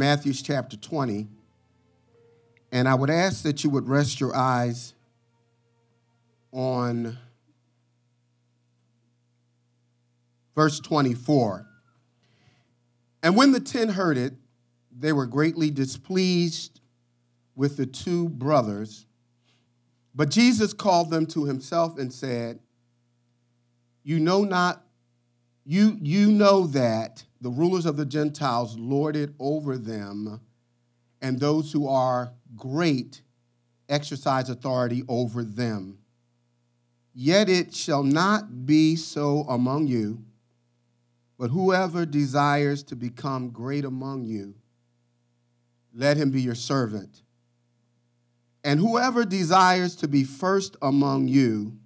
Matthew's chapter 20. And I would ask that you would rest your eyes on verse 24. And when the ten heard it, they were greatly displeased with the two brothers. But Jesus called them to himself and said, You know not, you, you know that the rulers of the Gentiles lord it over them, and those who are great exercise authority over them. Yet it shall not be so among you, but whoever desires to become great among you, let him be your servant. And whoever desires to be first among you,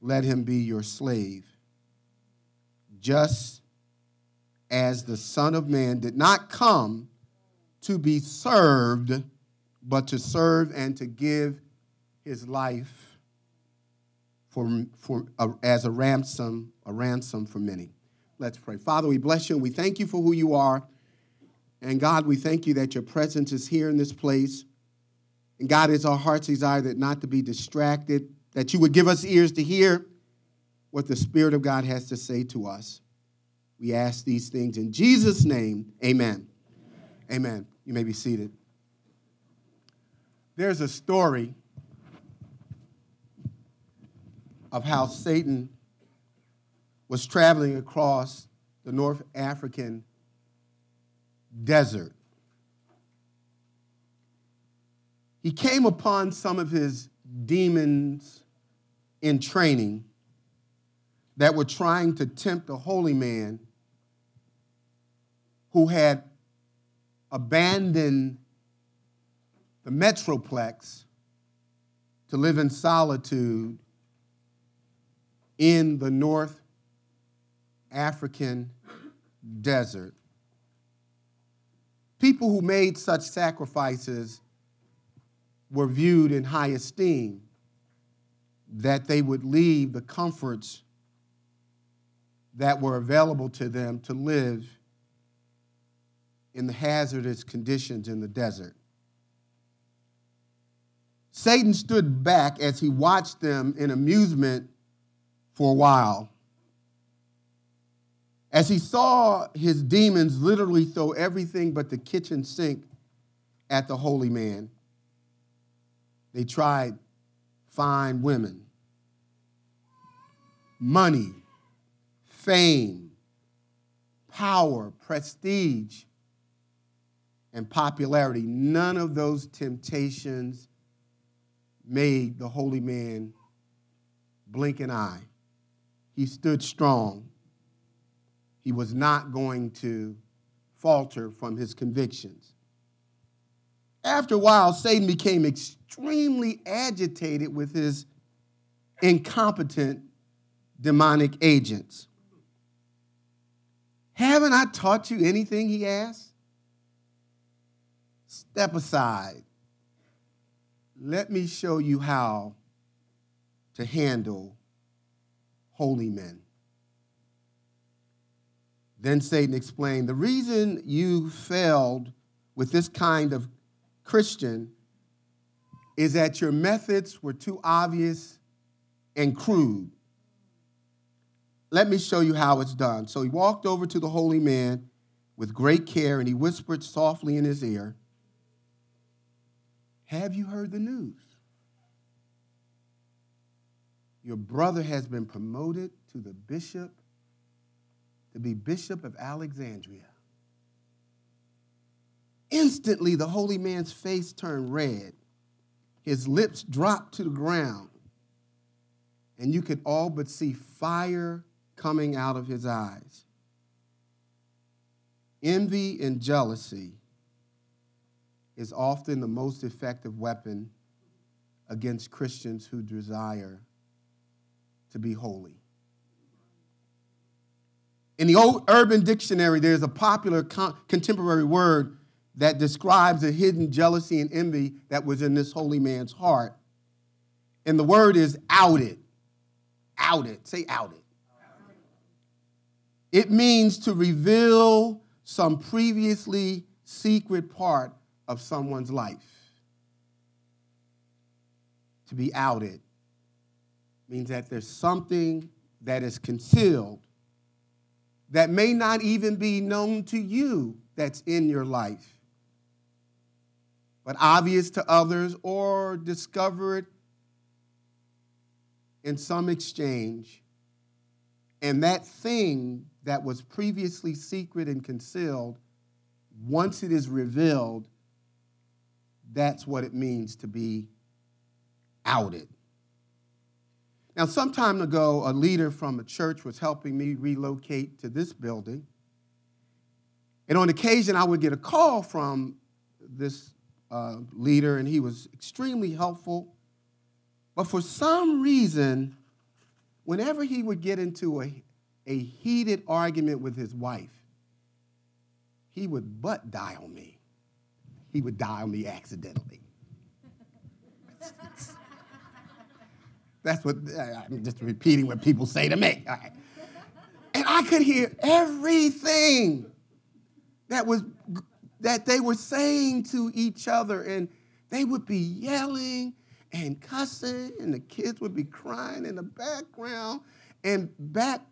let him be your slave. Just as the Son of Man did not come to be served, but to serve and to give his life for, for, as a ransom, a ransom for many. Let's pray. Father, we bless you and we thank you for who you are. And God, we thank you that your presence is here in this place. And God, it's our heart's desire that not to be distracted, that you would give us ears to hear what the Spirit of God has to say to us. We ask these things in Jesus' name. Amen. Amen. amen. You may be seated. There's a story of how Satan was traveling across the North African desert. He came upon some of his demons in training that were trying to tempt a holy man who had abandoned the metroplex to live in solitude in the North African desert. People who made such sacrifices were viewed in high esteem, that they would leave the comforts that were available to them to live in the hazardous conditions in the desert. Satan stood back as he watched them in amusement for a while. As he saw his demons literally throw everything but the kitchen sink at the holy man, they tried fine women, money, fame, power, prestige, and popularity. None of those temptations made the holy man blink an eye. He stood strong. He was not going to falter from his convictions. After a while, Satan became extremely agitated with his incompetent demonic agents. Haven't I taught you anything? He asked. Step aside. Let me show you how to handle holy men. Then Satan explained the reason you failed with this kind of Christian is that your methods were too obvious and crude. Let me show you how it's done. So he walked over to the holy man with great care and he whispered softly in his ear, Have you heard the news? Your brother has been promoted to the bishop, to be bishop of Alexandria. Instantly, the holy man's face turned red. His lips dropped to the ground, and you could all but see fire coming out of his eyes. Envy and jealousy is often the most effective weapon against Christians who desire to be holy. In the old urban dictionary, there's a popular contemporary word that describes the hidden jealousy and envy that was in this holy man's heart. And the word is outed. Outed. Say outed. It means to reveal some previously secret part of someone's life. To be outed means that there's something that is concealed that may not even be known to you that's in your life, but obvious to others or discovered in some exchange. And that thing that was previously secret and concealed, once it is revealed, that's what it means to be outed. Now, some time ago, a leader from a church was helping me relocate to this building. And on occasion, I would get a call from this uh, leader, and he was extremely helpful. But for some reason, whenever he would get into a, a heated argument with his wife, he would butt dial me. He would dial me accidentally. That's what, I'm just repeating what people say to me. And I could hear everything that was that they were saying to each other and they would be yelling and cussing and the kids would be crying in the background and back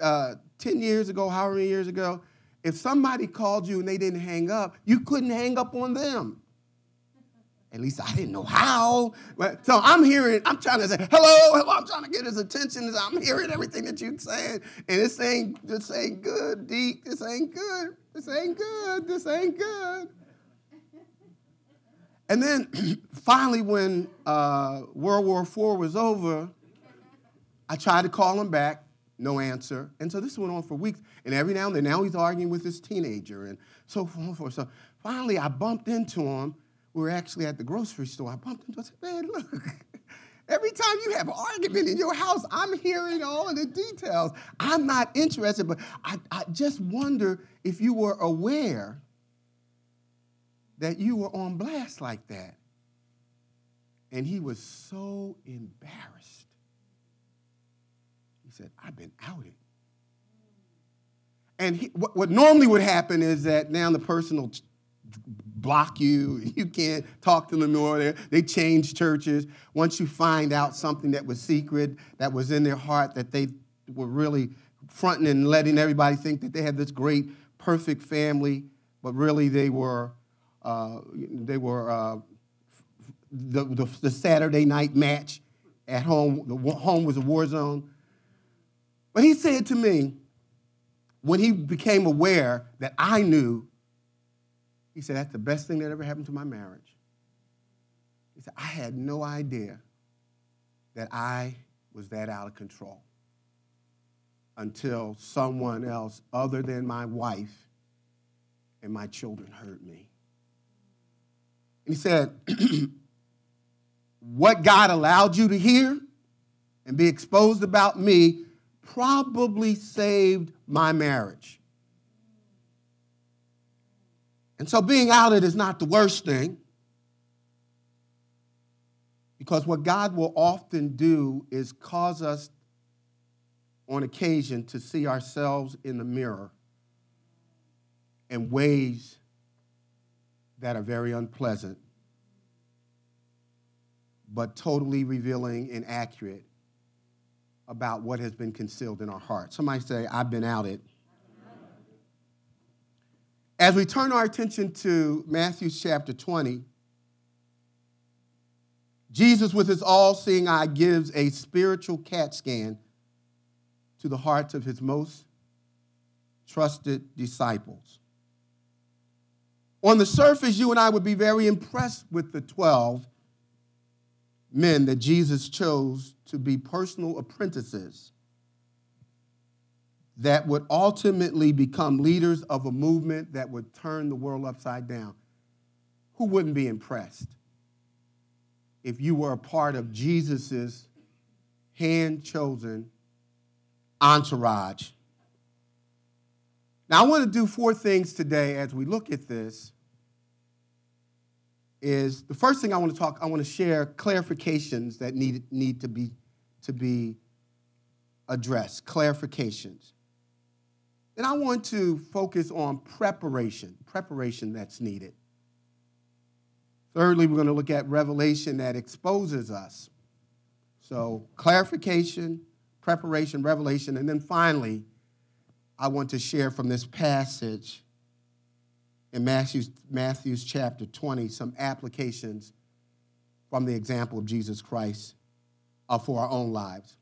uh, 10 years ago however many years ago if somebody called you and they didn't hang up you couldn't hang up on them at least I didn't know how. So I'm hearing, I'm trying to say, hello, hello, I'm trying to get his attention. I'm hearing everything that you're saying. And this ain't, this ain't good, Deke. This ain't good. This ain't good. This ain't good. And then finally, when uh, World War IV was over, I tried to call him back, no answer. And so this went on for weeks. And every now and then, now he's arguing with his teenager and so forth. So finally, I bumped into him we were actually at the grocery store. I bumped into him. I said, man, look, every time you have an argument in your house, I'm hearing all of the details. I'm not interested, but I, I just wonder if you were aware that you were on blast like that. And he was so embarrassed. Said, I've been outed. And he, what, what, normally would happen is that now the person will block you. You can't talk to them anymore. They change churches. Once you find out something that was secret, that was in their heart, that they were really fronting and letting everybody think that they had this great, perfect family, but really they were, uh, they were uh, the, the, the Saturday night match at home. The home was a war zone. But he said to me, when he became aware that I knew he said, That's the best thing that ever happened to my marriage. He said, I had no idea that I was that out of control until someone else other than my wife and my children hurt me. And he said, What God allowed you to hear and be exposed about me probably saved my marriage. And so being outed is not the worst thing. Because what God will often do is cause us on occasion to see ourselves in the mirror in ways that are very unpleasant, but totally revealing and accurate about what has been concealed in our hearts. Somebody say, I've been outed. As we turn our attention to Matthew chapter 20, Jesus, with his all seeing eye, gives a spiritual CAT scan to the hearts of his most trusted disciples. On the surface, you and I would be very impressed with the 12 men that Jesus chose to be personal apprentices that would ultimately become leaders of a movement that would turn the world upside down. Who wouldn't be impressed if you were a part of Jesus's hand chosen entourage? Now, I want to do four things today as we look at this. Is the first thing I want to talk, I want to share clarifications that need, need to, be, to be addressed. Clarifications. And I want to focus on preparation, preparation that's needed. Thirdly, we're going to look at revelation that exposes us. So, clarification, preparation, revelation, and then finally, I want to share from this passage in Matthew's, Matthew's chapter 20 some applications from the example of Jesus Christ uh, for our own lives.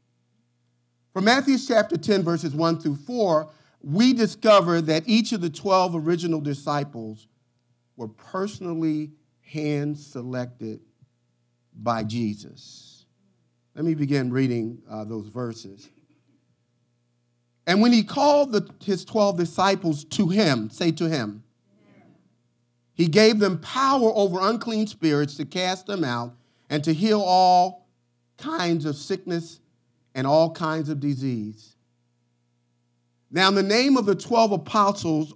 From Matthew's chapter 10, verses 1 through 4, we discover that each of the 12 original disciples were personally hand selected by Jesus. Let me begin reading uh, those verses. And when he called the, his 12 disciples to him, say to him, he gave them power over unclean spirits to cast them out and to heal all kinds of sickness and all kinds of disease. Now, the name of the 12 apostles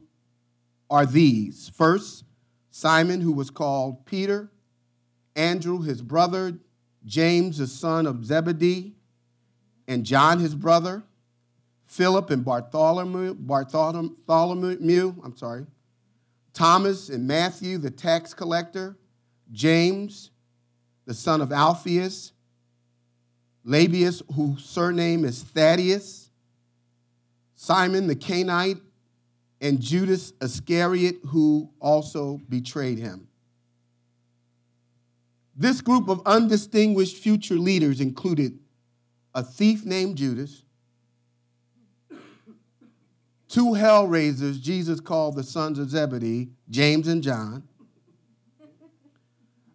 are these first, Simon, who was called Peter, Andrew, his brother, James, the son of Zebedee, and John, his brother, Philip and Bartholomew, Bartholomew, I'm sorry, Thomas and Matthew, the tax collector, James, the son of Alphaeus, Lebbaeus, whose surname is Thaddeus, Simon the Canaanite, and Judas Iscariot, who also betrayed him. This group of undistinguished future leaders included a thief named Judas, two hellraisers Jesus called the sons of Zebedee, James and John,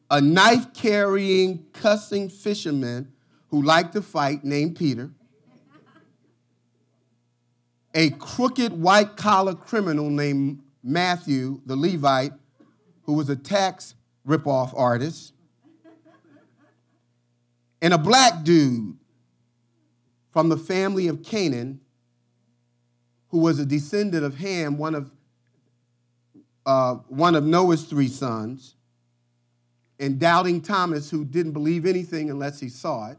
a knife carrying, cussing fisherman who liked to fight named Peter, a crooked white collar criminal named Matthew, the Levite, who was a tax ripoff artist, and a black dude from the family of Canaan who was a descendant of Ham, one of, uh, one of Noah's three sons, and doubting Thomas, who didn't believe anything unless he saw it,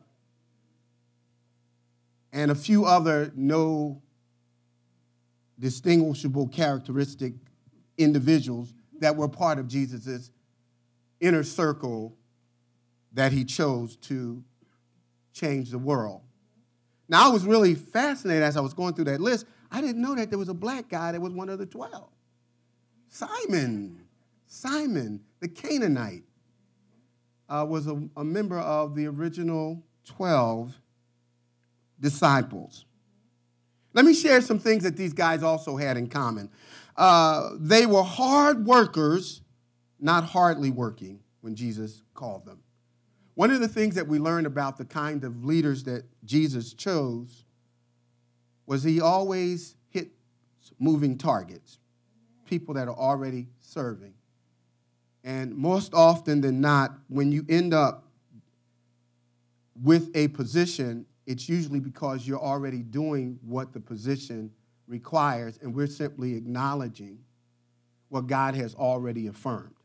and a few other no distinguishable characteristic individuals that were part of Jesus' inner circle that he chose to change the world. Now, I was really fascinated as I was going through that list. I didn't know that there was a black guy that was one of the 12. Simon, Simon, the Canaanite, uh, was a, a member of the original 12 disciples. Let me share some things that these guys also had in common. Uh, they were hard workers, not hardly working when Jesus called them. One of the things that we learned about the kind of leaders that Jesus chose was he always hit moving targets, people that are already serving. And most often than not, when you end up with a position, it's usually because you're already doing what the position requires, and we're simply acknowledging what God has already affirmed.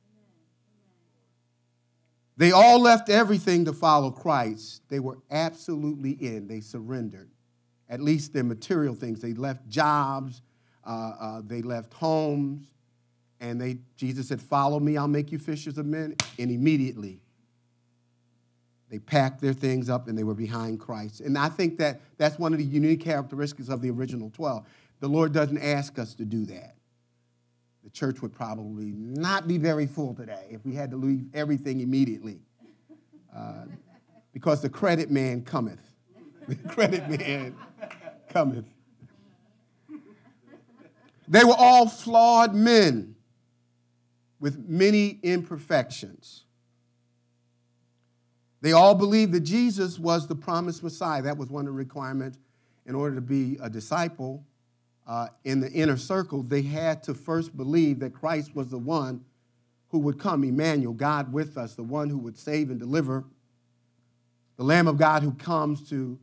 They all left everything to follow Christ. They were absolutely in, they surrendered. At least their material things. They left jobs, uh, uh, they left homes, and they, Jesus said, Follow me, I'll make you fishers of men. And immediately, they packed their things up and they were behind Christ. And I think that that's one of the unique characteristics of the original 12. The Lord doesn't ask us to do that. The church would probably not be very full today if we had to leave everything immediately. Uh, because the credit man cometh. The credit man cometh. They were all flawed men with many imperfections. They all believed that Jesus was the promised Messiah. That was one of the requirements in order to be a disciple uh, in the inner circle. They had to first believe that Christ was the one who would come, Emmanuel, God with us, the one who would save and deliver, the Lamb of God who comes to,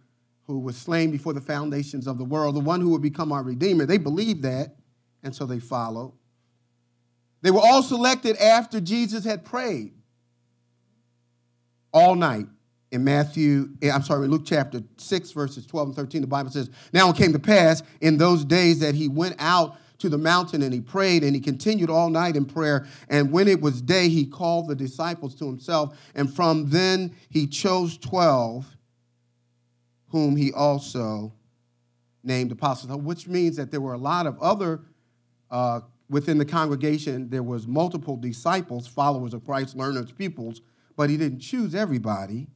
who was slain before the foundations of the world, the one who would become our Redeemer. They believed that, and so they followed. They were all selected after Jesus had prayed all night in Matthew, eh, I'm sorry, Luke chapter 6, verses 12 and 13, the Bible says, Now it came to pass in those days that he went out to the mountain and he prayed and he continued all night in prayer. And when it was day, he called the disciples to himself. And from then he chose 12, whom he also named apostles, which means that there were a lot of other, uh, within the congregation, there was multiple disciples, followers of Christ, learners, pupils, but he didn't choose everybody.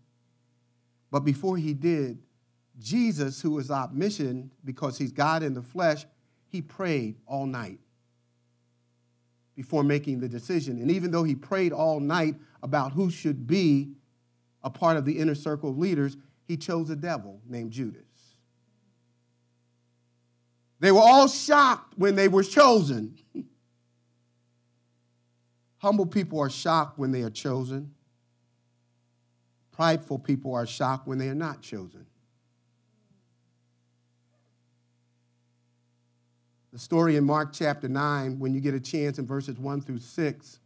But before he did, Jesus, who was omniscient because he's God in the flesh, he prayed all night before making the decision. And even though he prayed all night about who should be a part of the inner circle of leaders, he chose a devil named Judas. They were all shocked when they were chosen. Humble people are shocked when they are chosen. Prideful people are shocked when they are not chosen. The story in Mark chapter 9, when you get a chance in verses 1 through 6,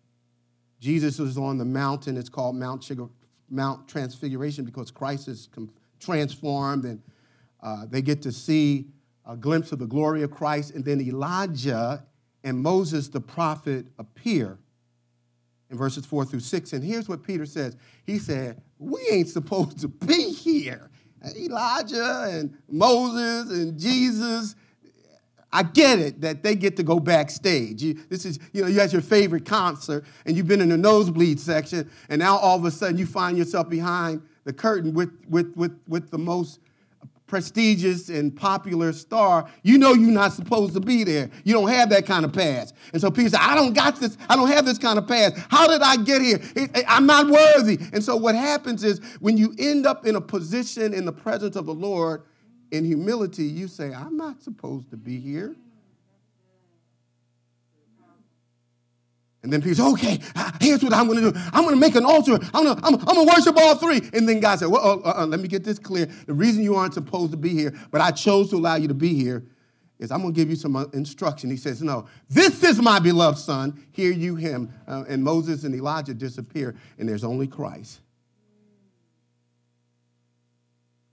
Jesus is on the mountain. It's called Mount, Mount Transfiguration because Christ is transformed, and uh, they get to see a glimpse of the glory of Christ. And then Elijah and Moses, the prophet, appear in verses 4 through 6. And here's what Peter says He said, We ain't supposed to be here. Elijah and Moses and Jesus. I get it that they get to go backstage. You, this is, you know, you had your favorite concert and you've been in the nosebleed section, and now all of a sudden you find yourself behind the curtain with, with, with, with the most prestigious and popular star, you know you're not supposed to be there. You don't have that kind of pass. And so people say, I don't got this, I don't have this kind of pass. How did I get here? I'm not worthy. And so what happens is when you end up in a position in the presence of the Lord in humility, you say, I'm not supposed to be here. And then people say, okay, here's what I'm going to do. I'm going to make an altar. I'm going to I'm, I'm to worship all three. And then God said, well, uh, uh, let me get this clear. The reason you aren't supposed to be here, but I chose to allow you to be here, is I'm going to give you some uh, instruction. He says, no, this is my beloved son. Hear you him. Uh, and Moses and Elijah disappear, and there's only Christ.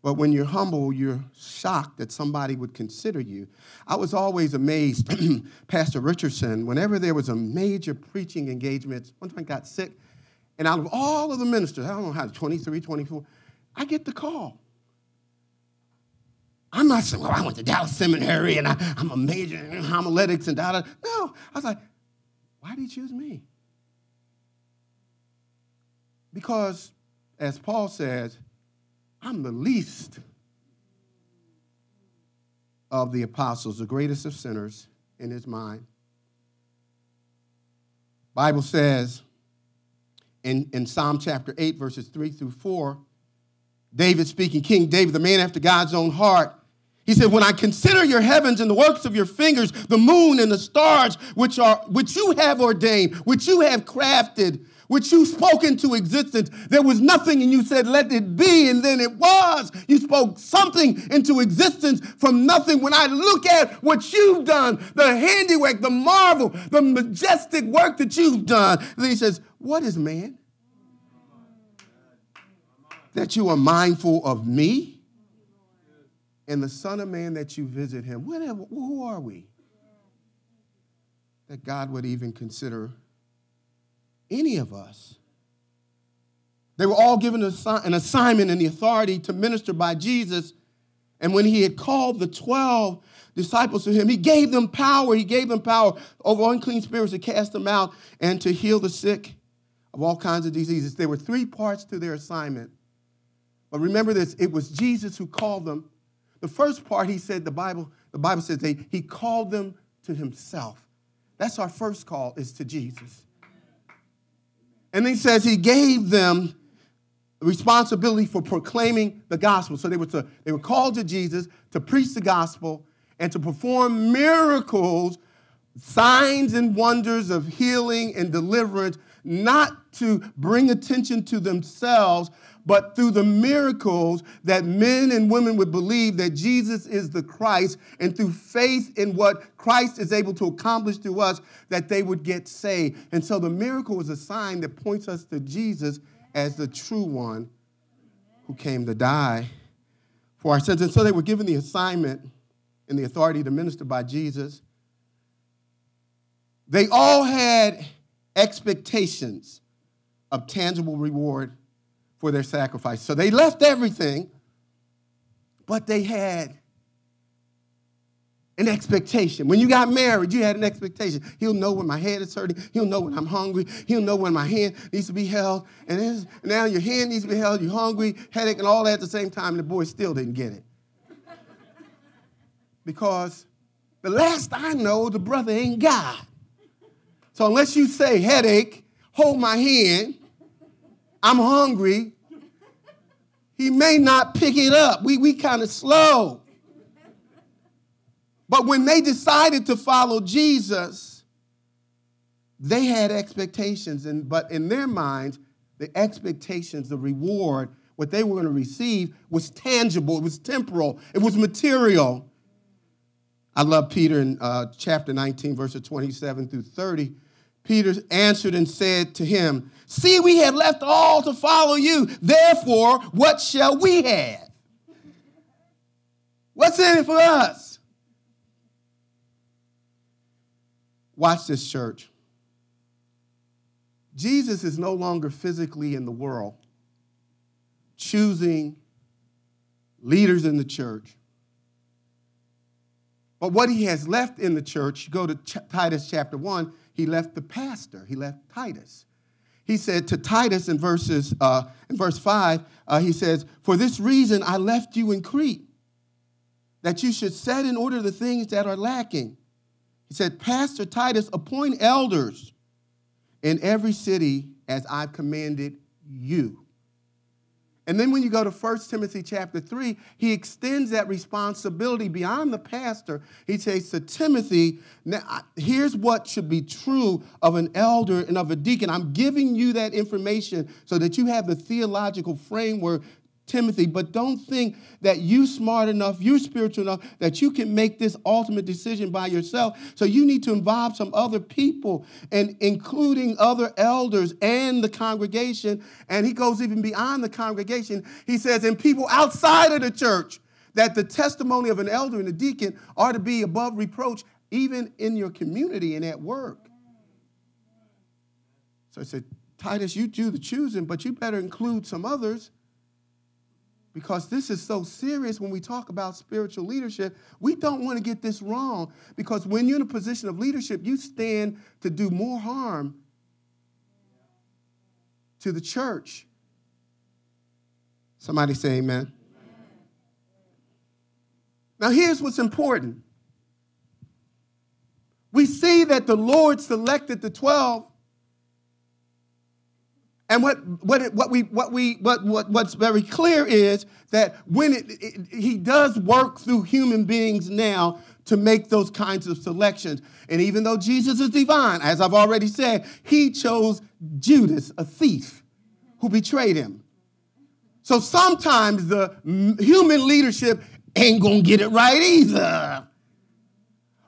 But when you're humble, you're shocked that somebody would consider you. I was always amazed, Pastor Richardson, whenever there was a major preaching engagement, one time I got sick, and out of all of the ministers, I don't know how, 23, 24, I get the call. I'm not saying, well, I went to Dallas Seminary and I, am a major in homiletics and da da. No, I was like, why did he choose me? Because, as Paul says, I'm the least of the apostles, the greatest of sinners in his mind. Bible says in, in Psalm chapter 8, verses 3 through 4, David speaking, King David, the man after God's own heart, he said, When I consider your heavens and the works of your fingers, the moon and the stars, which are which you have ordained, which you have crafted, which you spoke into existence. There was nothing, and you said, Let it be, and then it was. You spoke something into existence from nothing. When I look at what you've done, the handiwork, the marvel, the majestic work that you've done, then he says, What is man? That you are mindful of me? And the Son of Man that you visit him. Whatever, who are we? That God would even consider any of us. They were all given an assignment and the authority to minister by Jesus. And when he had called the 12 disciples to him, he gave them power. He gave them power over unclean spirits to cast them out and to heal the sick of all kinds of diseases. There were three parts to their assignment. But remember this it was Jesus who called them. The first part, he said, the Bible, the Bible says they, he called them to himself. That's our first call, is to Jesus. And then he says he gave them responsibility for proclaiming the gospel. So they were, to, they were called to Jesus to preach the gospel and to perform miracles, signs and wonders of healing and deliverance, not to bring attention to themselves, but through the miracles that men and women would believe that Jesus is the Christ, and through faith in what Christ is able to accomplish through us, that they would get saved. And so the miracle is a sign that points us to Jesus as the true one who came to die for our sins. And so they were given the assignment and the authority to minister by Jesus. They all had expectations of tangible reward for their sacrifice. So they left everything, but they had an expectation. When you got married, you had an expectation. He'll know when my head is hurting. He'll know when I'm hungry. He'll know when my hand needs to be held. And now your hand needs to be held. You're hungry, headache, and all that at the same time. And the boy still didn't get it. because the last I know, the brother ain't God. So unless you say headache, hold my hand, I'm hungry, he may not pick it up. We, we kind of slow. But when they decided to follow Jesus, they had expectations, and but in their minds, the expectations, the reward, what they were going to receive was tangible, it was temporal, it was material. I love Peter in uh, chapter 19, verses 27 through 30. Peter answered and said to him, See, we have left all to follow you. Therefore, what shall we have? What's in it for us? Watch this, church. Jesus is no longer physically in the world, choosing leaders in the church. But what he has left in the church, go to Titus chapter 1, he left the pastor, he left Titus. He said to Titus in, verses, uh, in verse 5, uh, he says, For this reason I left you in Crete, that you should set in order the things that are lacking he said, Pastor Titus, appoint elders in every city as I've commanded you. And then when you go to 1 Timothy chapter 3, he extends that responsibility beyond the pastor. He says to Timothy, now, here's what should be true of an elder and of a deacon. I'm giving you that information so that you have the theological framework Timothy, but don't think that you smart enough, you're spiritual enough that you can make this ultimate decision by yourself. So you need to involve some other people and including other elders and the congregation. And he goes even beyond the congregation. He says, and people outside of the church, that the testimony of an elder and a deacon are to be above reproach, even in your community and at work. So I said, Titus, you do the choosing, but you better include some others because this is so serious when we talk about spiritual leadership. We don't want to get this wrong because when you're in a position of leadership, you stand to do more harm to the church. Somebody say amen. Now, here's what's important. We see that the Lord selected the 12 and what, what, what, we, what, we, what, what, what's very clear is that when it, it, he does work through human beings now to make those kinds of selections. And even though Jesus is divine, as I've already said, he chose Judas, a thief, who betrayed him. So sometimes the human leadership ain't gonna get it right either.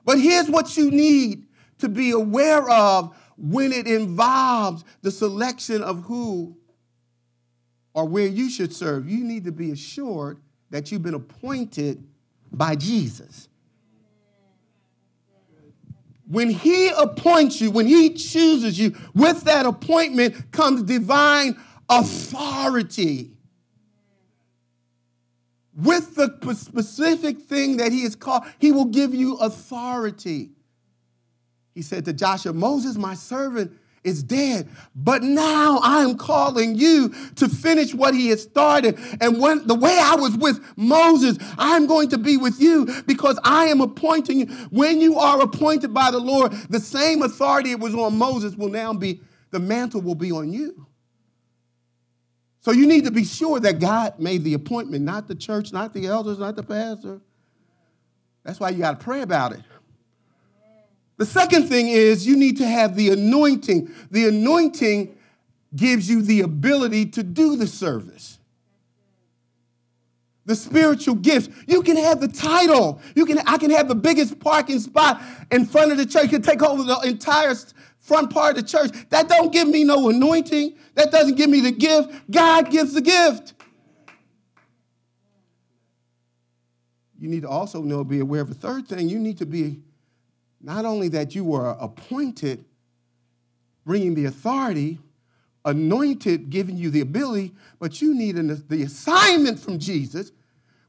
But here's what you need to be aware of when it involves the selection of who or where you should serve, you need to be assured that you've been appointed by Jesus. When he appoints you, when he chooses you, with that appointment comes divine authority. With the specific thing that he is called, he will give you authority. He said to Joshua, Moses, my servant, is dead. But now I am calling you to finish what he has started. And when the way I was with Moses, I'm going to be with you because I am appointing you. When you are appointed by the Lord, the same authority it was on Moses will now be, the mantle will be on you. So you need to be sure that God made the appointment, not the church, not the elders, not the pastor. That's why you got to pray about it. The second thing is you need to have the anointing. The anointing gives you the ability to do the service. The spiritual gifts. You can have the title. You can I can have the biggest parking spot in front of the church. You can take over the entire front part of the church. That don't give me no anointing. That doesn't give me the gift. God gives the gift. you need to also know, be aware of a third thing. You need to be not only that you were appointed, bringing the authority, anointed, giving you the ability, but you need an, the assignment from Jesus,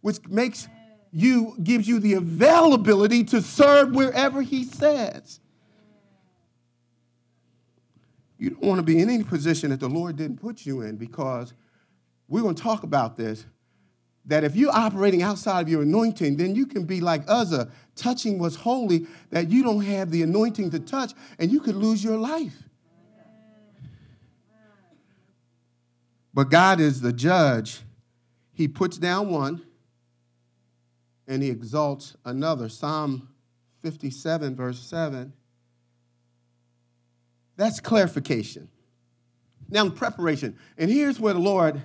which makes you, gives you the availability to serve wherever he says. You don't want to be in any position that the Lord didn't put you in because we're going to talk about this. That if you're operating outside of your anointing, then you can be like Uzzah, uh, touching what's holy, that you don't have the anointing to touch, and you could lose your life. But God is the judge. He puts down one and he exalts another. Psalm 57, verse 7. That's clarification. Now, preparation. And here's where the Lord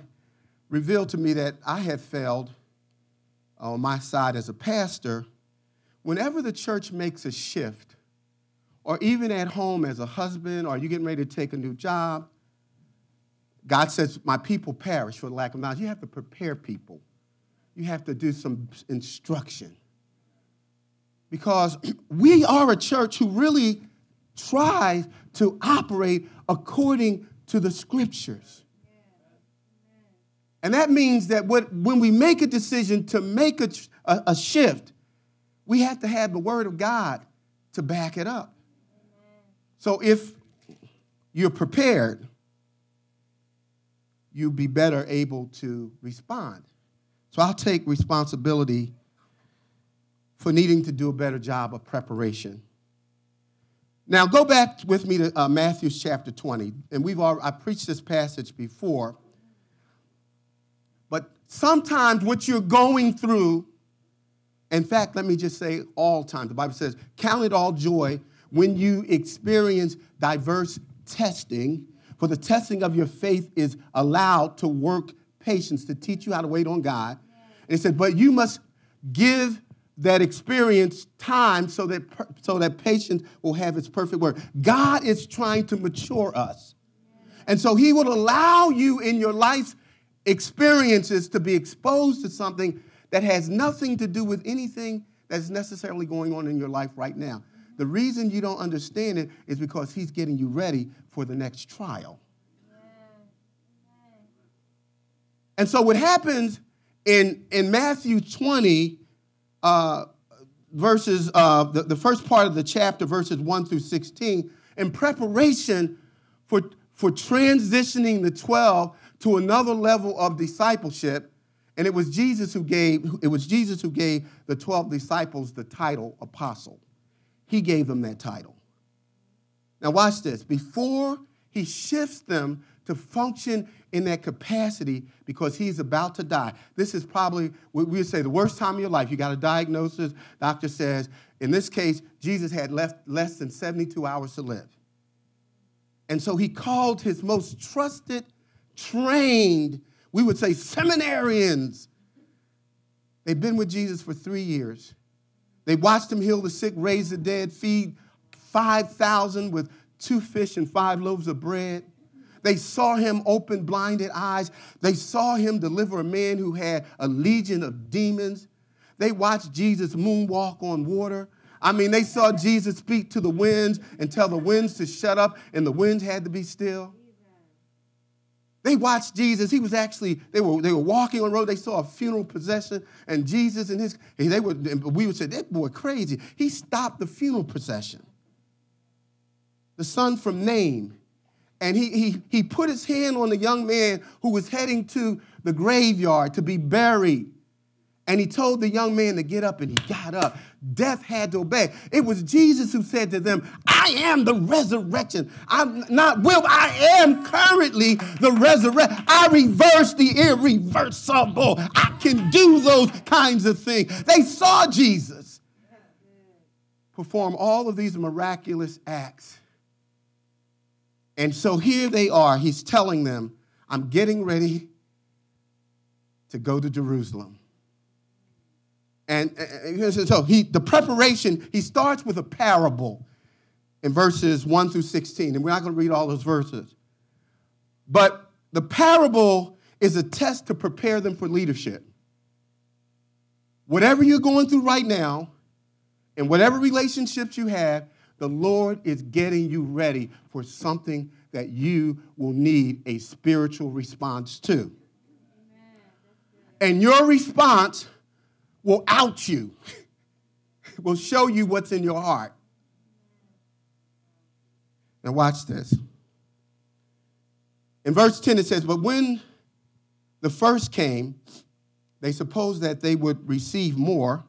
revealed to me that I had failed on my side as a pastor. Whenever the church makes a shift, or even at home as a husband, or you're getting ready to take a new job, God says, My people perish for lack of knowledge. You have to prepare people, you have to do some instruction. Because we are a church who really tries to operate according to the scriptures. And that means that what, when we make a decision to make a, a, a shift, we have to have the Word of God to back it up. So if you're prepared, you'll be better able to respond. So I'll take responsibility for needing to do a better job of preparation. Now go back with me to uh, Matthew chapter 20, and we've all, I preached this passage before. Sometimes what you're going through, in fact, let me just say all times, the Bible says, count it all joy when you experience diverse testing for the testing of your faith is allowed to work patience, to teach you how to wait on God. And it said, but you must give that experience time so that, so that patience will have its perfect work. God is trying to mature us. And so he will allow you in your life experiences to be exposed to something that has nothing to do with anything that's necessarily going on in your life right now. The reason you don't understand it is because he's getting you ready for the next trial. And so what happens in, in Matthew 20, uh, verses, uh, the, the first part of the chapter, verses 1 through 16, in preparation for, for transitioning the 12 to another level of discipleship, and it was Jesus who gave, it was Jesus who gave the 12 disciples the title apostle. He gave them that title. Now, watch this. Before he shifts them to function in that capacity because he's about to die. This is probably, we would say, the worst time of your life. You got a diagnosis. Doctor says, in this case, Jesus had left less than 72 hours to live. And so he called his most trusted, trained, we would say, seminarians. They've been with Jesus for three years. They watched him heal the sick, raise the dead, feed 5,000 with two fish and five loaves of bread. They saw him open blinded eyes. They saw him deliver a man who had a legion of demons. They watched Jesus moonwalk on water. I mean, they saw Jesus speak to the winds and tell the winds to shut up, and the winds had to be still. They watched Jesus. He was actually, they were, they were walking on the road. They saw a funeral procession, and Jesus and his, they would, we would say, that boy crazy. He stopped the funeral procession. The son from Nain, and he, he, he put his hand on the young man who was heading to the graveyard to be buried. And he told the young man to get up, and he got up. Death had to obey. It was Jesus who said to them, I am the resurrection. I'm not will, I am currently the resurrection. I reverse the irreversible. I can do those kinds of things. They saw Jesus perform all of these miraculous acts. And so here they are. He's telling them, I'm getting ready to go to Jerusalem. And, and so he, the preparation, he starts with a parable in verses 1 through 16. And we're not going to read all those verses. But the parable is a test to prepare them for leadership. Whatever you're going through right now, and whatever relationships you have, the Lord is getting you ready for something that you will need a spiritual response to. And your response will out you, will show you what's in your heart. Now, watch this. In verse 10, it says, But when the first came, they supposed that they would receive more,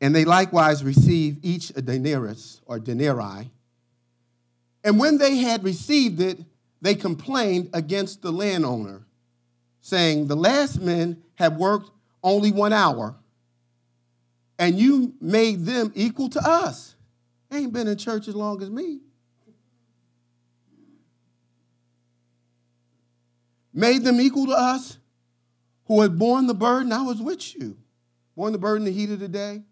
and they likewise received each a denarius or denarii. And when they had received it, they complained against the landowner, saying, The last men have worked only one hour, and you made them equal to us. They ain't been in church as long as me. Made them equal to us who had borne the burden. I was with you, borne the burden, the heat of the day.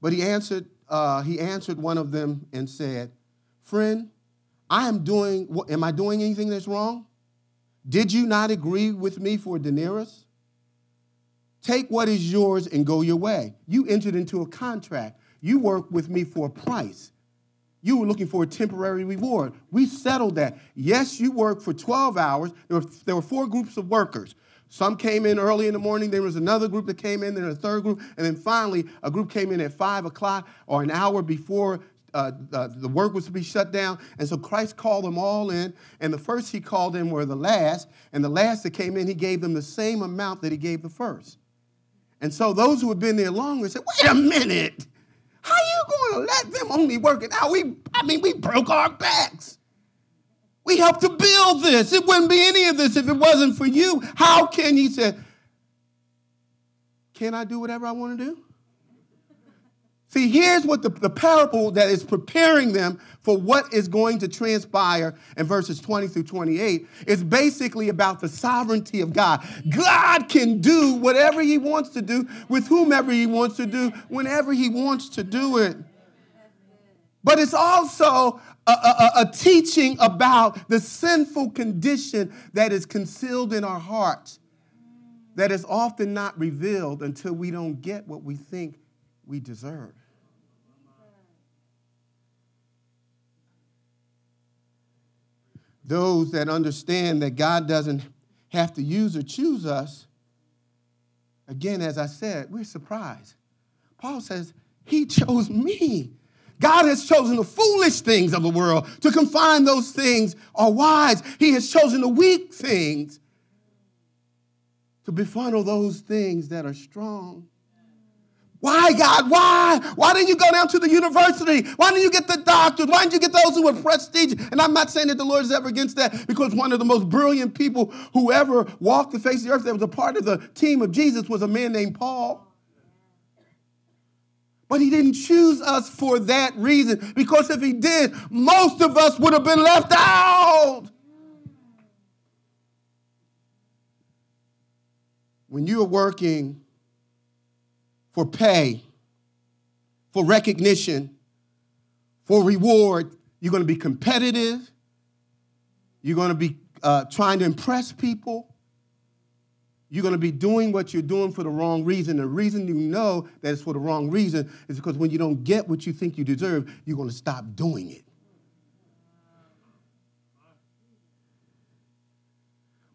But he answered, uh, he answered one of them and said, Friend, I am doing, am I doing anything that's wrong? Did you not agree with me for a denarius? Take what is yours and go your way. You entered into a contract. You worked with me for a price. You were looking for a temporary reward. We settled that. Yes, you worked for 12 hours. There were, there were four groups of workers. Some came in early in the morning. There was another group that came in. Then a third group. And then finally, a group came in at 5 o'clock or an hour before uh, the work was to be shut down. And so Christ called them all in. And the first he called in were the last. And the last that came in, he gave them the same amount that he gave the first. And so those who had been there longer said, wait a minute. How are you going to let them only work it out? We, I mean, we broke our backs. We helped to build this. It wouldn't be any of this if it wasn't for you. How can he say, can I do whatever I want to do? See, here's what the, the parable that is preparing them for what is going to transpire in verses 20 through 28 is basically about the sovereignty of God. God can do whatever he wants to do with whomever he wants to do whenever he wants to do it. But it's also a, a, a, teaching about the sinful condition that is concealed in our hearts, that is often not revealed until we don't get what we think we deserve. Those that understand that God doesn't have to use or choose us, again, as I said, we're surprised. Paul says, He chose me. God has chosen the foolish things of the world to confine those things are wise. He has chosen the weak things to befuddle those things that are strong. Why, God? Why? Why didn't you go down to the university? Why didn't you get the doctors? Why didn't you get those who were prestige? And I'm not saying that the Lord is ever against that because one of the most brilliant people who ever walked the face of the earth that was a part of the team of Jesus was a man named Paul. But he didn't choose us for that reason because if he did, most of us would have been left out. When you are working for pay, for recognition, for reward. You're going to be competitive. You're going to be uh, trying to impress people. You're going to be doing what you're doing for the wrong reason. The reason you know that it's for the wrong reason is because when you don't get what you think you deserve, you're going to stop doing it.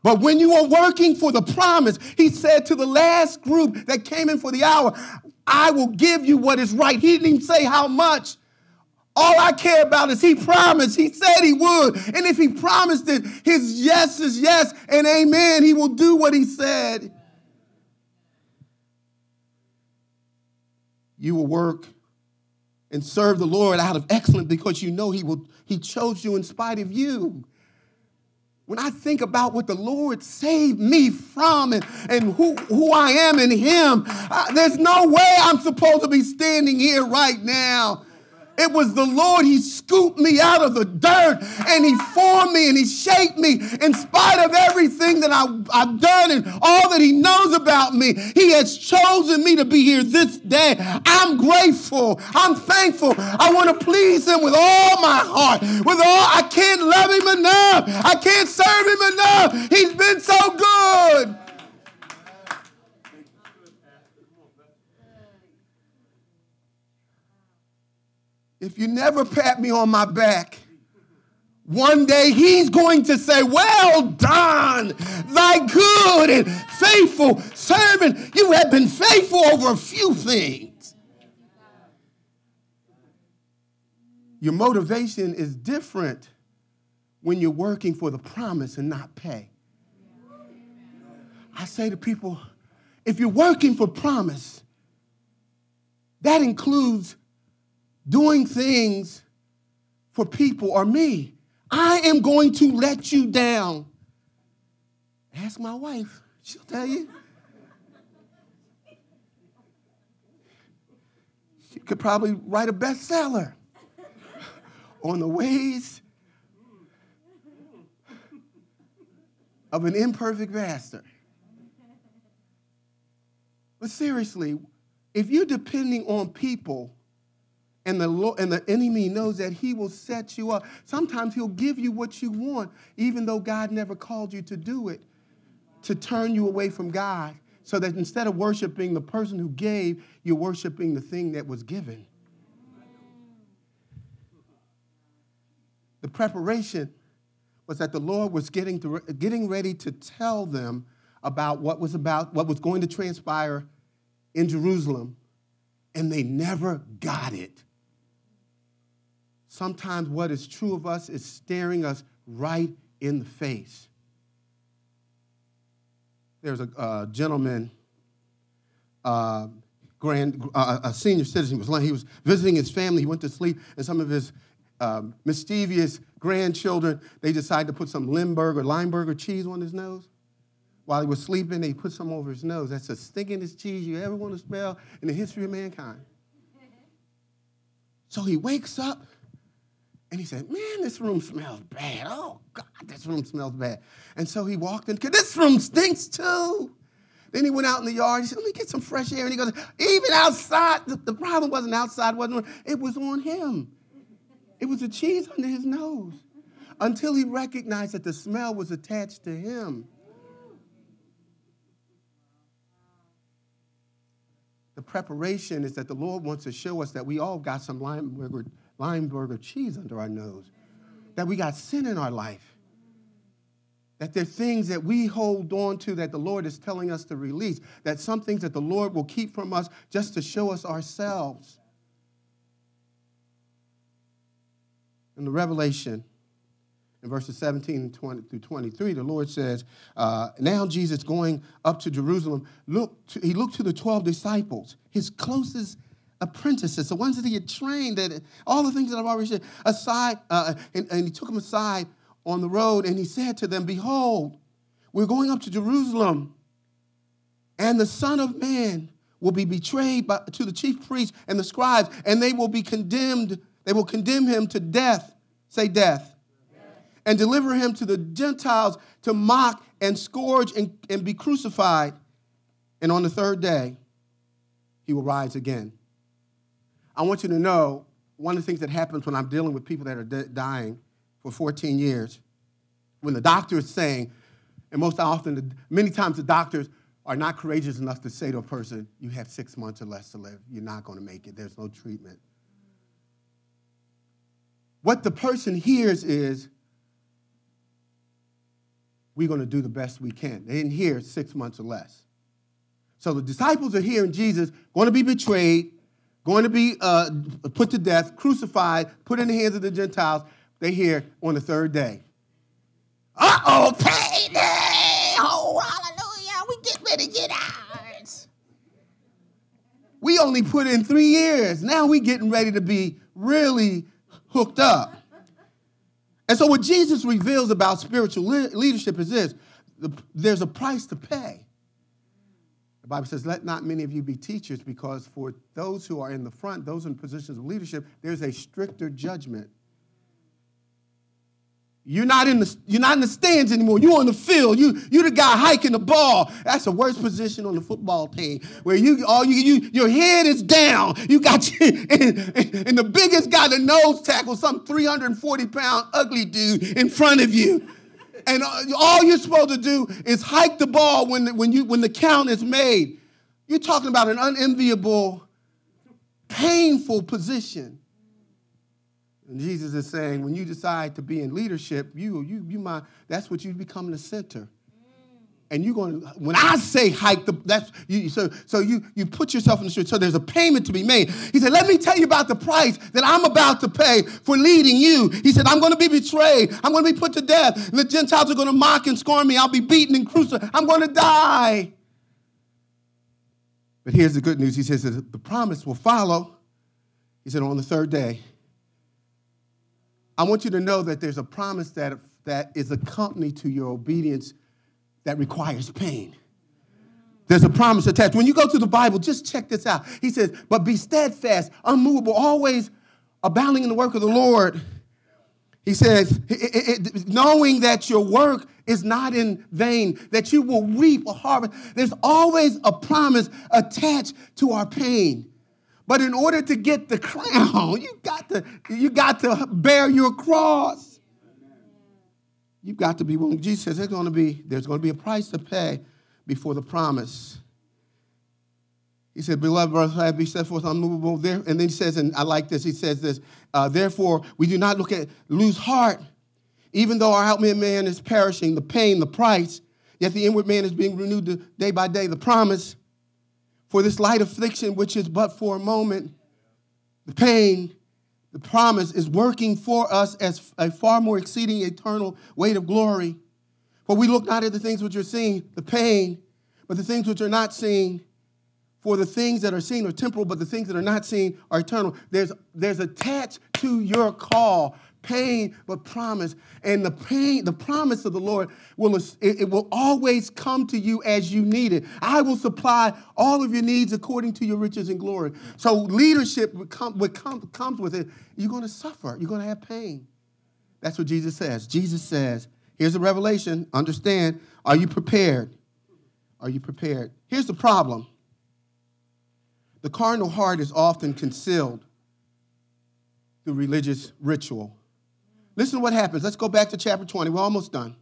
But when you are working for the promise, he said to the last group that came in for the hour, I will give you what is right. He didn't even say how much. All I care about is he promised. He said he would. And if he promised it, his yes is yes and amen. He will do what he said. You will work and serve the Lord out of excellence because you know he will he chose you in spite of you when I think about what the Lord saved me from and, and who, who I am in Him, uh, there's no way I'm supposed to be standing here right now. It was the Lord. He scooped me out of the dirt and He formed me and He shaped me in spite of everything that I, have done and all that He knows about me. He has chosen me to be here this day. I'm grateful. I'm thankful. I want to please Him with all my heart. With all, I can't love Him enough. I can't serve Him enough. He's been so good. If you never pat me on my back, one day he's going to say, Well done, thy good and faithful servant. You have been faithful over a few things. Your motivation is different when you're working for the promise and not pay. I say to people, if you're working for promise, that includes doing things for people or me. I am going to let you down. Ask my wife, she'll tell you. She could probably write a bestseller on the ways of an imperfect pastor. But seriously, if you're depending on people and the, Lord, and the enemy knows that he will set you up, sometimes he'll give you what you want, even though God never called you to do it, to turn you away from God, so that instead of worshiping the person who gave, you're worshiping the thing that was given. The preparation was that the Lord was getting, to, getting ready to tell them about what was about what was going to transpire in Jerusalem, and they never got it. Sometimes what is true of us is staring us right in the face. There's a, gentleman, uh, grand, uh, a senior citizen. He was, he was visiting his family. He went to sleep, and some of his um, mischievous grandchildren, they decided to put some Limburger, or Limburger cheese on his nose while he was sleeping, they put some over his nose. That's the stinkingest cheese you ever want to smell in the history of mankind. So he wakes up and he said, Man, this room smells bad. Oh, God, this room smells bad. And so he walked in, this room stinks too. Then he went out in the yard. He said, Let me get some fresh air. And he goes, Even outside, the, problem wasn't outside, wasn't it was on him. It was the cheese under his nose until he recognized that the smell was attached to him. The preparation is that the Lord wants to show us that we all got some Limburger, Limburger cheese under our nose, that we got sin in our life, that there are things that we hold on to that the Lord is telling us to release, that some things that the Lord will keep from us just to show us ourselves. In the Revelation, in verses 17 20 through 23, the Lord says, uh, Now Jesus going up to Jerusalem, look to, he looked to the 12 disciples, his closest apprentices, the ones that he had trained, that all the things that I've already said, aside, uh, and, and he took them aside on the road, and he said to them, Behold, we're going up to Jerusalem, and the Son of Man will be betrayed by, to the chief priests and the scribes, and they will be condemned, they will condemn him to death. Say death and deliver him to the Gentiles to mock and scourge and, and be crucified. And on the third day, he will rise again. I want you to know one of the things that happens when I'm dealing with people that are de- dying for 14 years, when the doctor is saying, and most often, many times the doctors are not courageous enough to say to a person, You have six months or less to live. You're not going to make it. There's no treatment. What the person hears is, we're going to do the best we can. They didn't hear six months or less. So the disciples are hearing Jesus going to be betrayed, going to be uh, put to death, crucified, put in the hands of the Gentiles. They hear on the third day. Uh oh, payday! Oh, hallelujah! We get ready to get ours. We only put in three years. Now we getting ready to be really hooked up. And so, what Jesus reveals about spiritual leadership is this there's a price to pay. Bible says, Let not many of you be teachers, because for those who are in the front, those in positions of leadership, there's a stricter judgment. You're not in the you're not in the stands anymore. You're on the field. You you're the guy hiking the ball. That's the worst position on the football team where you all you, you your head is down. You got you, and, and the biggest guy, the nose tackle, some 340 pound ugly dude in front of you. And all you're supposed to do is hike the ball when, when, you, when the count is made. You're talking about an unenviable, painful position. And Jesus is saying, when you decide to be in leadership, you, you, you might, that's what you become the center. And you're going to, when I say hike, the, that's, you, so, so you, you put yourself in the street. So there's a payment to be made. He said, let me tell you about the price that I'm about to pay for leading you. He said, I'm going to be betrayed. I'm going to be put to death. And the Gentiles are going to mock and scorn me. I'll be beaten and crucified. I'm going to die. But here's the good news. He says that the promise will follow. He said, on the third day, I want you to know that there's a promise that, that is accompanied to your obedience that requires pain. There's a promise attached. When you go to the Bible, just check this out. He says, But be steadfast, unmovable, always abounding in the work of the Lord. He says, knowing that your work is not in vain, that you will reap a harvest. There's always a promise attached to our pain. But in order to get the crown, you got to, you got to bear your cross. You've got to be willing. Jesus says there's going to be, there's going to be a price to pay before the promise. He said, Beloved brothers, be set forth unmovable there. And then he says, and I like this, he says this, uh, therefore, we do not look at lose heart, even though our outward man is perishing, the pain, the price, yet the inward man is being renewed day by day. The promise for this light affliction, which is but for a moment, the pain, the promise is working for us as a far more exceeding eternal weight of glory. For we look not at the things which are seen, the pain, but the things which are not seen. For the things that are seen are temporal, but the things that are not seen are eternal. There's, there's attached to your call pain, but promise. And the pain, the promise of the Lord will it, will always come to you as you need it. I will supply all of your needs according to your riches and glory. So leadership comes with it. You're going to suffer. You're going to have pain. That's what Jesus says. Jesus says, here's a revelation. Understand, are you prepared? Are you prepared? Here's the problem. The carnal heart is often concealed through religious ritual Listen to what happens. Let's go back to chapter 20. We're almost done.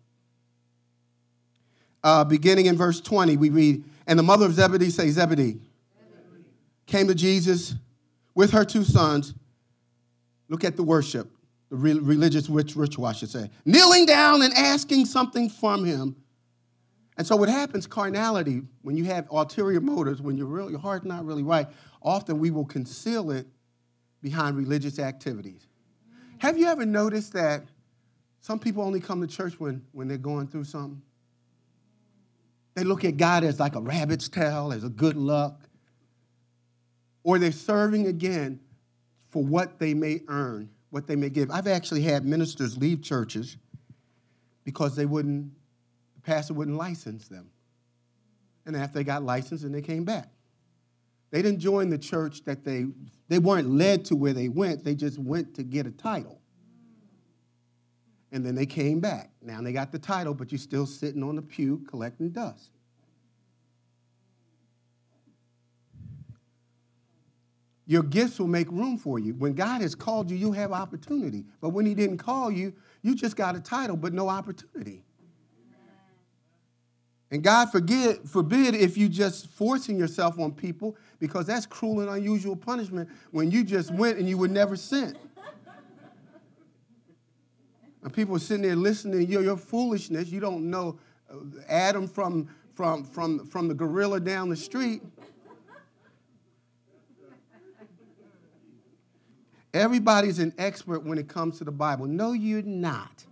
Uh, beginning in verse 20, we read, And the mother of Zebedee, say Zebedee, came to Jesus with her two sons. Look at the worship, the re- religious ritual, I should say. Kneeling down and asking something from him. And so what happens, carnality, when you have ulterior motives, when your, your heart's not really right, often we will conceal it behind religious activities. Have you ever noticed that some people only come to church when, when they're going through something? They look at God as like a rabbit's tail, as a good luck. Or they're serving again for what they may earn, what they may give. I've actually had ministers leave churches because they wouldn't, the pastor wouldn't license them. And after they got licensed, and they came back. They didn't join the church that they they weren't led to where they went, they just went to get a title. And then they came back. Now they got the title, but you're still sitting on the pew collecting dust. Your gifts will make room for you. When God has called you, you have opportunity. But when He didn't call you, you just got a title, but no opportunity. And God forget, forbid if you just forcing yourself on people because that's cruel and unusual punishment when you just went and you were never sent. And people are sitting there listening to your, your foolishness. You don't know uh, Adam from, from, from, from the gorilla down the street. Everybody's an expert when it comes to the Bible. No, you're not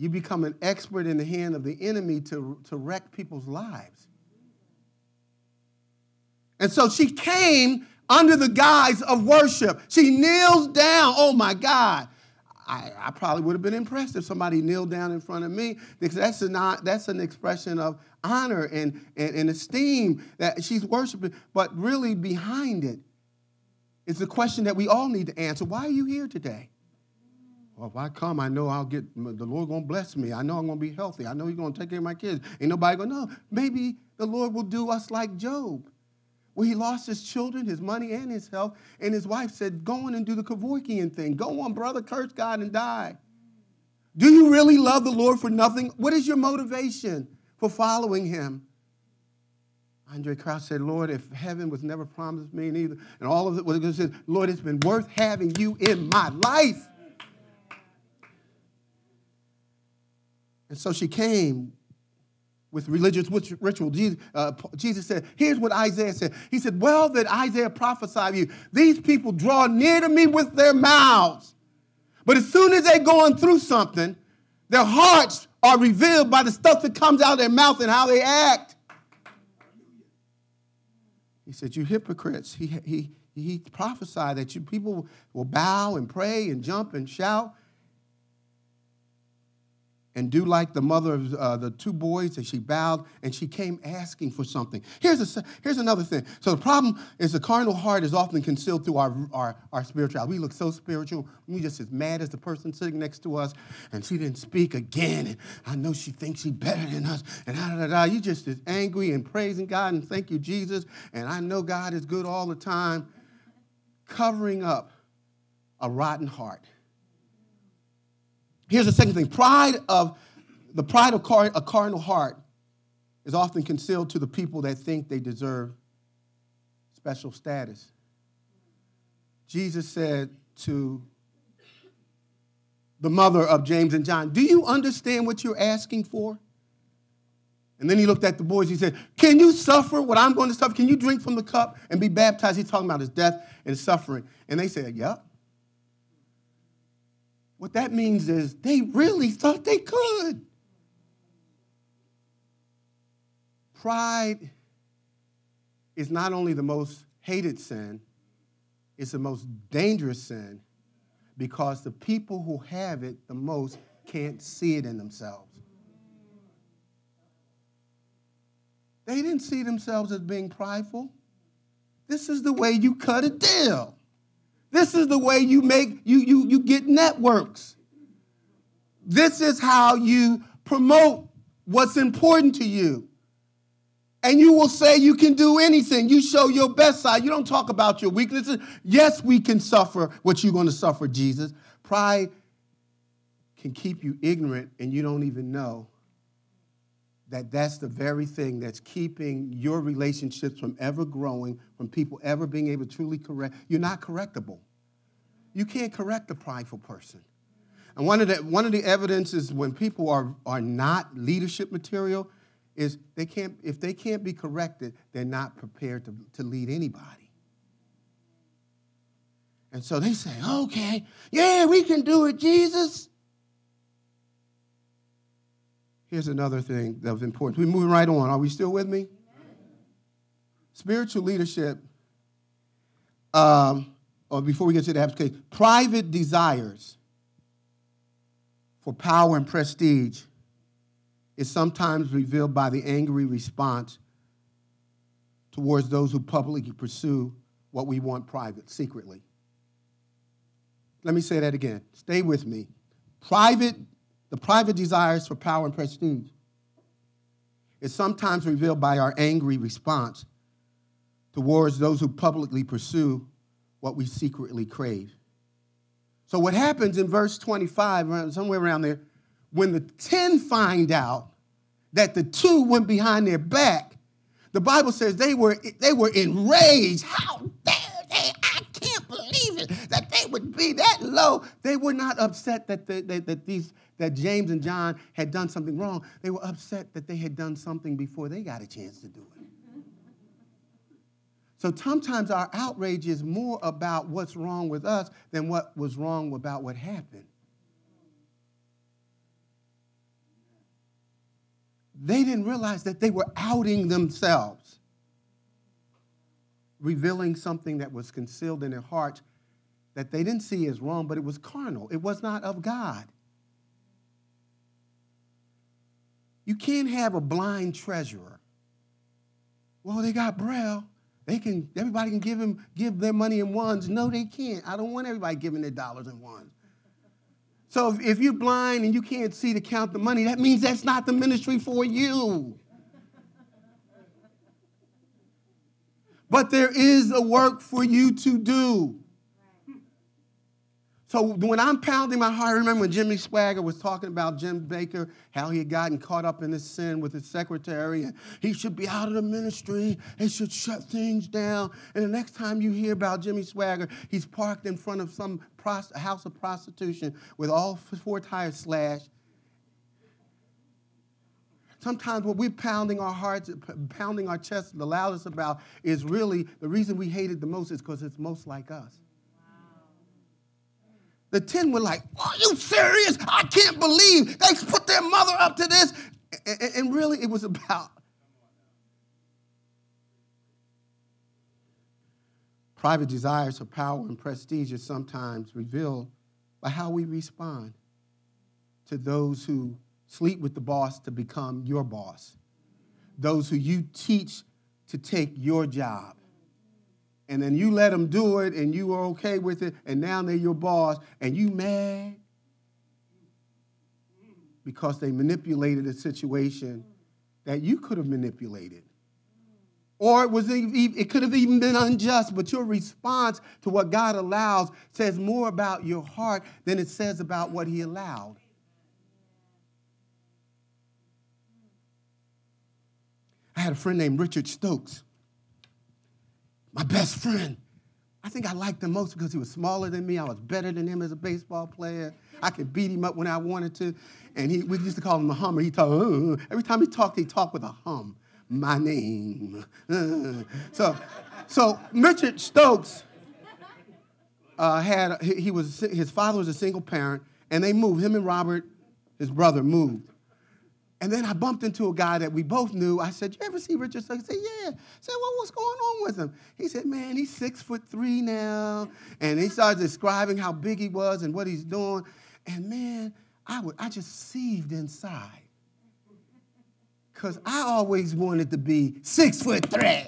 you become an expert in the hand of the enemy to, to wreck people's lives. And so she came under the guise of worship. She kneels down. Oh my God. I, I, probably would have been impressed if somebody kneeled down in front of me because that's, not, that's an expression of honor and, and, and esteem that she's worshiping. But really, behind it is the question that we all need to answer why are you here today? Well, if I come, I know I'll get, the Lord to bless me. I know I'm to be healthy. I know He's to take care of my kids. Ain't nobody to know. Maybe the Lord will do us like Job, where he lost his children, his money, and his health. And his wife said, Go on and do the Kevorkian thing. Go on, brother, curse God and die. Do you really love the Lord for nothing? What is your motivation for following Him? Andraé Crouch said, Lord, if heaven was never promised me neither, and all of it was it said, Lord, it's been worth having you in my life. And so she came with religious ritual. Jesus, uh, Jesus, said, Here's what Isaiah said. He said, Well, that Isaiah prophesied you. These people draw near to me with their mouths. But as soon as they're going through something, their hearts are revealed by the stuff that comes out of their mouth and how they act. He said, You hypocrites. He, he, he prophesied that you people will bow and pray and jump and shout and do like the mother of uh, the two boys that she bowed and she came asking for something. Here's, a, here's another thing. So the problem is the carnal heart is often concealed through our, our, our spirituality. We look so spiritual. We just as mad as the person sitting next to us and she didn't speak again. And I know she thinks she's better than us. And da, da, da. You just as angry and praising God and thank you, Jesus. And I know God is good all the time. Covering up a rotten heart. Here's the second thing pride of the pride of car, a carnal heart is often concealed to the people that think they deserve special status. Jesus said to the mother of James and John, Do you understand what you're asking for? And then he looked at the boys. He said, Can you suffer what I'm going to suffer? Can you drink from the cup and be baptized? He's talking about his death and suffering. And they said, Yep. What that means is they really thought they could. Pride is not only the most hated sin, it's the most dangerous sin because the people who have it the most can't see it in themselves. They didn't see themselves as being prideful. This is the way you cut a deal. This is the way you make you you you get networks. This is how you promote what's important to you. And you will say you can do anything. You show your best side. You don't talk about your weaknesses. Yes, we can suffer what you're going to suffer, Jesus. Pride can keep you ignorant and you don't even know that that's the very thing that's keeping your relationships from ever growing, from people ever being able to truly correct. You're not correctable. You can't correct a prideful person. And one of the, one of the evidences when people are, are not leadership material is they can't, if they can't be corrected, they're not prepared to, to lead anybody. And so they say, okay, yeah, we can do it, Jesus. Here's another thing that was important. We're moving right on. Are we still with me? Spiritual leadership, um, or before we get to the application, private desires for power and prestige is sometimes revealed by the angry response towards those who publicly pursue what we want private, secretly. Let me say that again. Stay with me. Private the private desires for power and prestige is sometimes revealed by our angry response towards those who publicly pursue what we secretly crave. So, what happens in verse 25, somewhere around there, when the 10 find out that the two went behind their back, the Bible says they were, they were enraged. How dare they? I can't believe it that they would be that low. They were not upset that, that these that James and John had done something wrong. They were upset that they had done something before they got a chance to do it. So sometimes our outrage is more about what's wrong with us than what was wrong about what happened. They didn't realize that they were outing themselves, revealing something that was concealed in their hearts that they didn't see as wrong, but it was carnal. It was not of God. You can't have a blind treasurer. Well, they got Braille. They can, everybody can give him, give their money in ones. No, they can't. I don't want everybody giving their dollars in ones. So if, if you're blind and you can't see to count the money, that means that's not the ministry for you. But there is a work for you to do. So when I'm pounding my heart, I remember when Jimmy Swaggart was talking about Jim Bakker, how he had gotten caught up in his sin with his secretary, and he should be out of the ministry, he should shut things down. And the next time you hear about Jimmy Swaggart, he's parked in front of some house of prostitution with all four tires slashed. Sometimes what we're pounding our hearts, pounding our chests the loudest about is really the reason we hate it the most is because it's most like us. The 10 were like, Are you serious? I can't believe they put their mother up to this. And really, it was about private desires for power and prestige are sometimes revealed by how we respond to those who sleep with the boss to become your boss, those who you teach to take your job and then you let them do it and you were okay with it and now they're your boss and you mad? Because they manipulated a situation that you could have manipulated. Or it was it could have even been unjust but your response to what god allows says more about your heart than it says about what he allowed. I had a friend named richard stokes my best friend. I think I liked him most because he was smaller than me. I was better than him as a baseball player. I could beat him up when I wanted to. And he, we used to call him the hummer. He talked, uh, every time he talked, he talked with a hum. My name. Uh. So, so Richard Stokes uh, had, he, he was, his father was a single parent, and they moved. Him and Robert, his brother, moved. And then I bumped into a guy that we both knew. I said, You ever see Richard Stokes? He said, Yeah. I said, Well, what's going on with him? He said, Man, he's six foot three now. And he started describing how big he was and what he's doing. And man, I, would, I just seethed inside. Because I always wanted to be six foot three.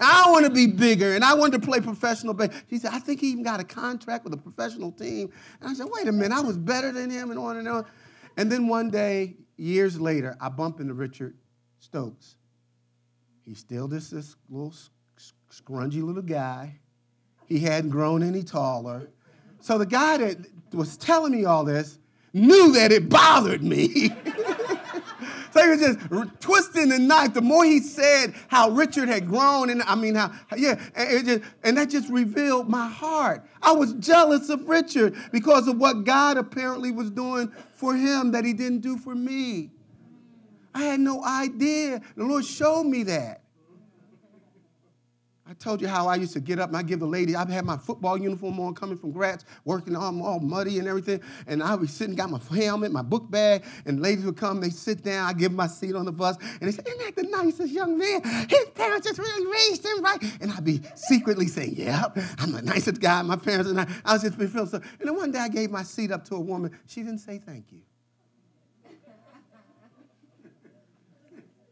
I want to be bigger, and I wanted to play professional baseball. He said, I think he even got a contract with a professional team. And I said, wait a minute, I was better than him, and on and on. And then one day, years later, I bump into Richard Stokes. He's still this, this little scrungy little guy. He hadn't grown any taller. So the guy that was telling me all this knew that it bothered me. he was just twisting the knife. The more he said how Richard had grown, and I mean how, yeah, and, just, and that just revealed my heart. I was jealous of Richard because of what God apparently was doing for him that he didn't do for me. I had no idea. The Lord showed me that. I told you how I used to get up and I give the lady, I've had my football uniform on coming from Gratz, working on all muddy and everything. And I was sitting, got my helmet, my book bag, and ladies would come, they sit down, I give them my seat on the bus, and they say, Isn't that the nicest young man? His parents just really raised him right. And I'd be secretly saying, Yep, I'm the nicest guy, my parents and I. I was just feeling so. And then one day I gave my seat up to a woman. She didn't say thank you.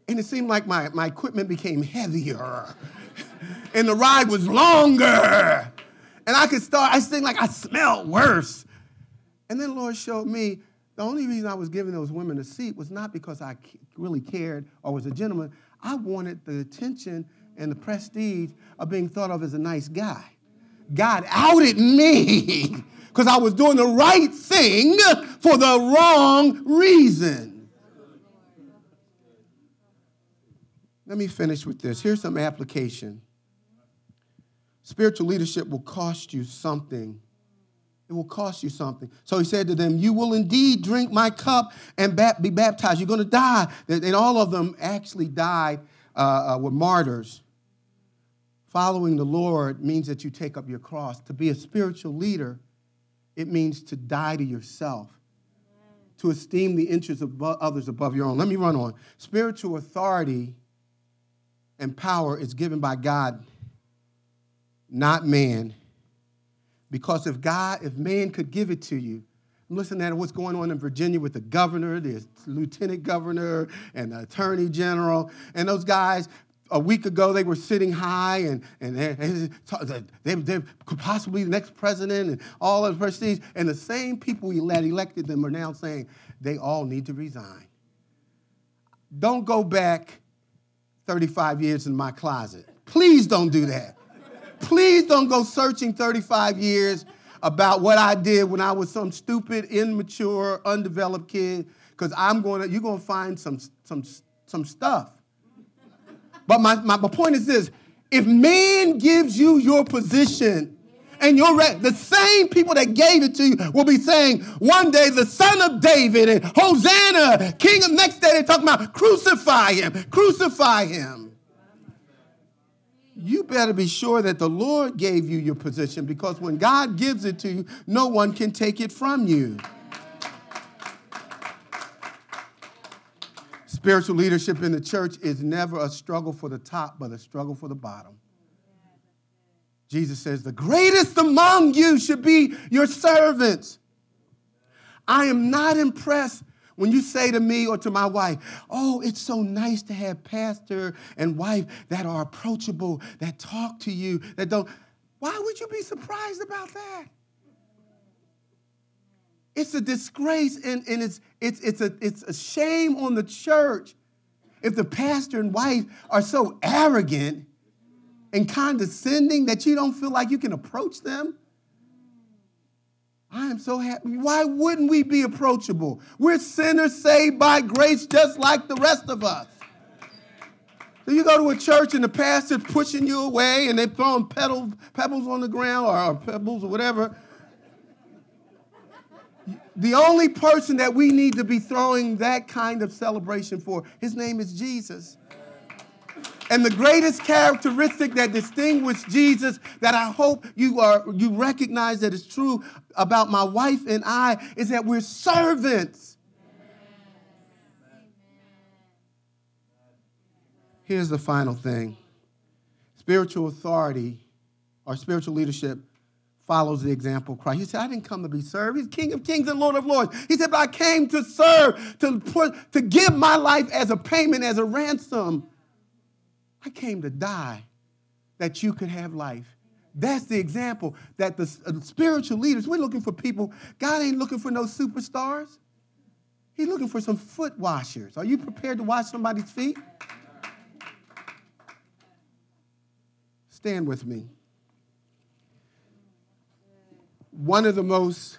and it seemed like my, my equipment became heavier and the ride was longer. And I could start, I think like I smelled worse. And then the Lord showed me the only reason I was giving those women a seat was not because I really cared or was a gentleman. I wanted the attention and the prestige of being thought of as a nice guy. God outed me because I was doing the right thing for the wrong reason. Let me finish with this. Here's some application. Spiritual leadership will cost you something. It will cost you something. So he said to them, You will indeed drink my cup and be baptized. You're going to die. And all of them actually died, uh, uh, were martyrs. Following the Lord means that you take up your cross. To be a spiritual leader, it means to die to yourself, to esteem the interests of others above your own. Let me run on. Spiritual authority and power is given by God not man. Because if God, if man could give it to you, listening at what's going on in Virginia with the governor, the lieutenant governor, and the attorney general, and those guys. A week ago, they were sitting high, and, and they, they, they could possibly the next president, and all of the prestige. And the same people we that elected them are now saying they all need to resign. Don't go back 35 years in my closet. Please don't do that. Please don't go searching 35 years about what I did when I was some stupid, immature, undeveloped kid, because I'm going to, you're going to find some, some, some stuff. But my, my, my point is this if man gives you your position, and your re- the same people that gave it to you will be saying one day the son of David and Hosanna, king of next day they're talking about crucify him, crucify him. You better be sure that the Lord gave you your position because when God gives it to you, no one can take it from you. Spiritual leadership in the church is never a struggle for the top, but a struggle for the bottom. Jesus says, The greatest among you should be your servants. I am not impressed when you say to me or to my wife, Oh, it's so nice to have pastor and wife that are approachable, that talk to you, that don't. Why would you be surprised about that? It's a disgrace and, and it's, it's, it's, a, it's a shame on the church if the pastor and wife are so arrogant and condescending that you don't feel like you can approach them? I am so happy. Why wouldn't we be approachable? We're sinners saved by grace just like the rest of us. So you go to a church and the pastor's pushing you away and they're throwing pedal, pebbles on the ground or pebbles or whatever. The only person that we need to be throwing that kind of celebration for, his name is Jesus. And the greatest characteristic that distinguished Jesus, that I hope you are you recognize that is true about my wife and I, is that we're servants. Here's the final thing. Spiritual authority or spiritual leadership follows the example of Christ. He said, I didn't come to be served. He's King of kings and Lord of lords. He said, but I came to serve, to, put, to give my life as a payment, as a ransom I came to die that you could have life. That's the example that the uh, spiritual leaders, we're looking for people. God ain't looking for no superstars. He's looking for some foot washers. Are you prepared to wash somebody's feet? Stand with me. One of the most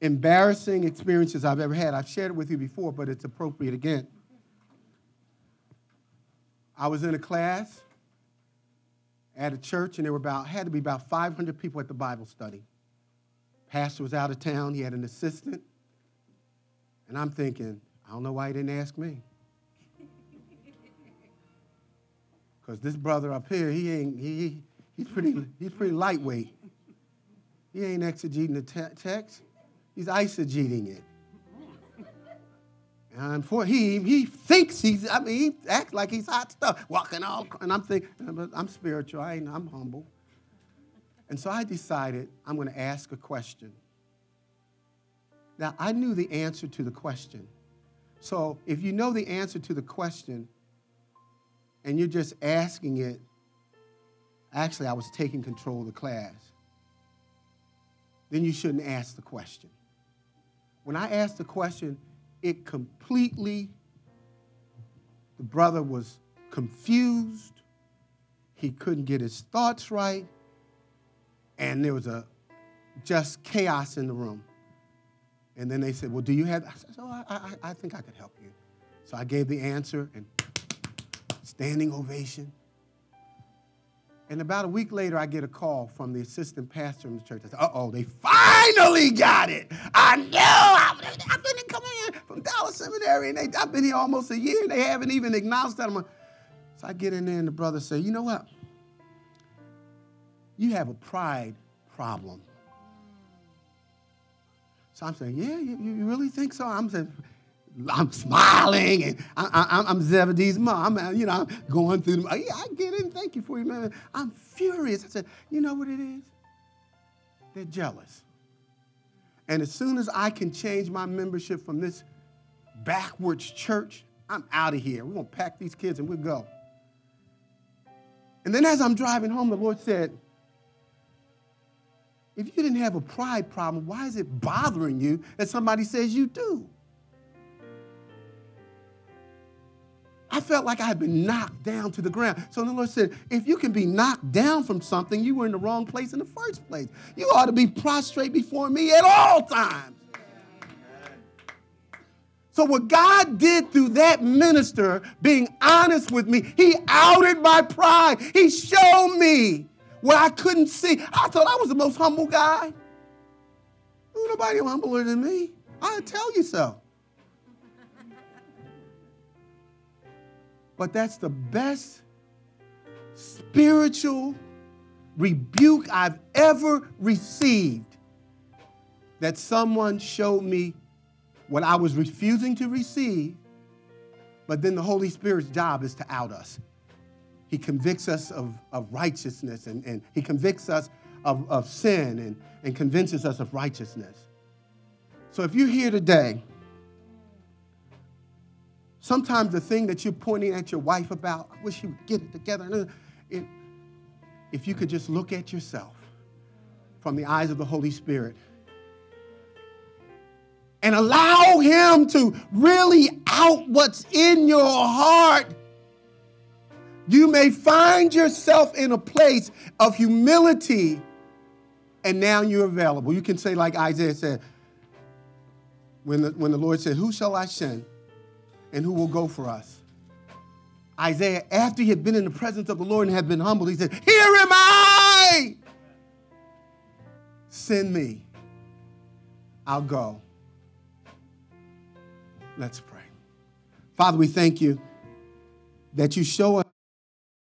embarrassing experiences I've ever had, I've shared it with you before, but it's appropriate again. I was in a class at a church, and there were about had to be about 500 people at the Bible study. Pastor was out of town. He had an assistant, and I'm thinking, I don't know why he didn't ask me. Because this brother up here, he ain't he he's pretty he's pretty lightweight. He ain't exegeting the te- text. He's eisegeting it. And for he he thinks he's I mean he acts like he's hot stuff, walking all and I'm thinking I'm spiritual, I ain't, I'm humble. And so I decided I'm going to ask a question. Now I knew the answer to the question. So if you know the answer to the question and you're just asking it, actually I was taking control of the class. Then you shouldn't ask the question. When I ask the question, it completely, the brother was confused. He couldn't get his thoughts right. And there was a just chaos in the room. And then they said, Well, do you have? I said, Oh, I, I, I think I could help you. So I gave the answer and standing ovation. And about a week later, I get a call from the assistant pastor in the church. I said, uh oh, they finally got it. I know. I've, been coming in from Dallas Seminary, and they, I've been here almost a year, and they haven't even acknowledged that. I'm a, so I get in there, and the brother say, you know what? You have a pride problem. So I'm saying, yeah, you, you really think so? I'm saying, I'm smiling and I, am Zebedee's mom. I'm, you know, I'm going through them. Yeah, I get it. Thank you for you, man. I'm furious. I said, you know what it is? They're jealous. And as soon as I can change my membership from this backwards church, I'm out of here. We're going to pack these kids and we'll go. And then as I'm driving home, the Lord said, if you didn't have a pride problem, why is it bothering you that somebody says you do? I felt like I had been knocked down to the ground. So the Lord said, if you can be knocked down from something, you were in the wrong place in the first place. You ought to be prostrate before me at all times. So, what God did through that minister being honest with me, he outed my pride. He showed me what I couldn't see. I thought I was the most humble guy. Nobody humbler than me. I'll tell you so. But that's the best spiritual rebuke I've ever received that someone showed me what I was refusing to receive, but then the Holy Spirit's job is to out us. He convicts us of, of righteousness and, and he convicts us of, of sin and, and convinces us of righteousness. So if you're here today, sometimes the thing that you're pointing at your wife about, I wish you would get it together. It, if you could just look at yourself from the eyes of the Holy Spirit and allow Him to really out what's in your heart, you may find yourself in a place of humility and now you're available. You can say, like Isaiah said, when the, when the Lord said, Who shall I send and who will go for us? Isaiah, after he had been in the presence of the Lord and had been humbled, he said, Here am I! Send me. I'll go. Let's pray. Father, we thank you that you show us.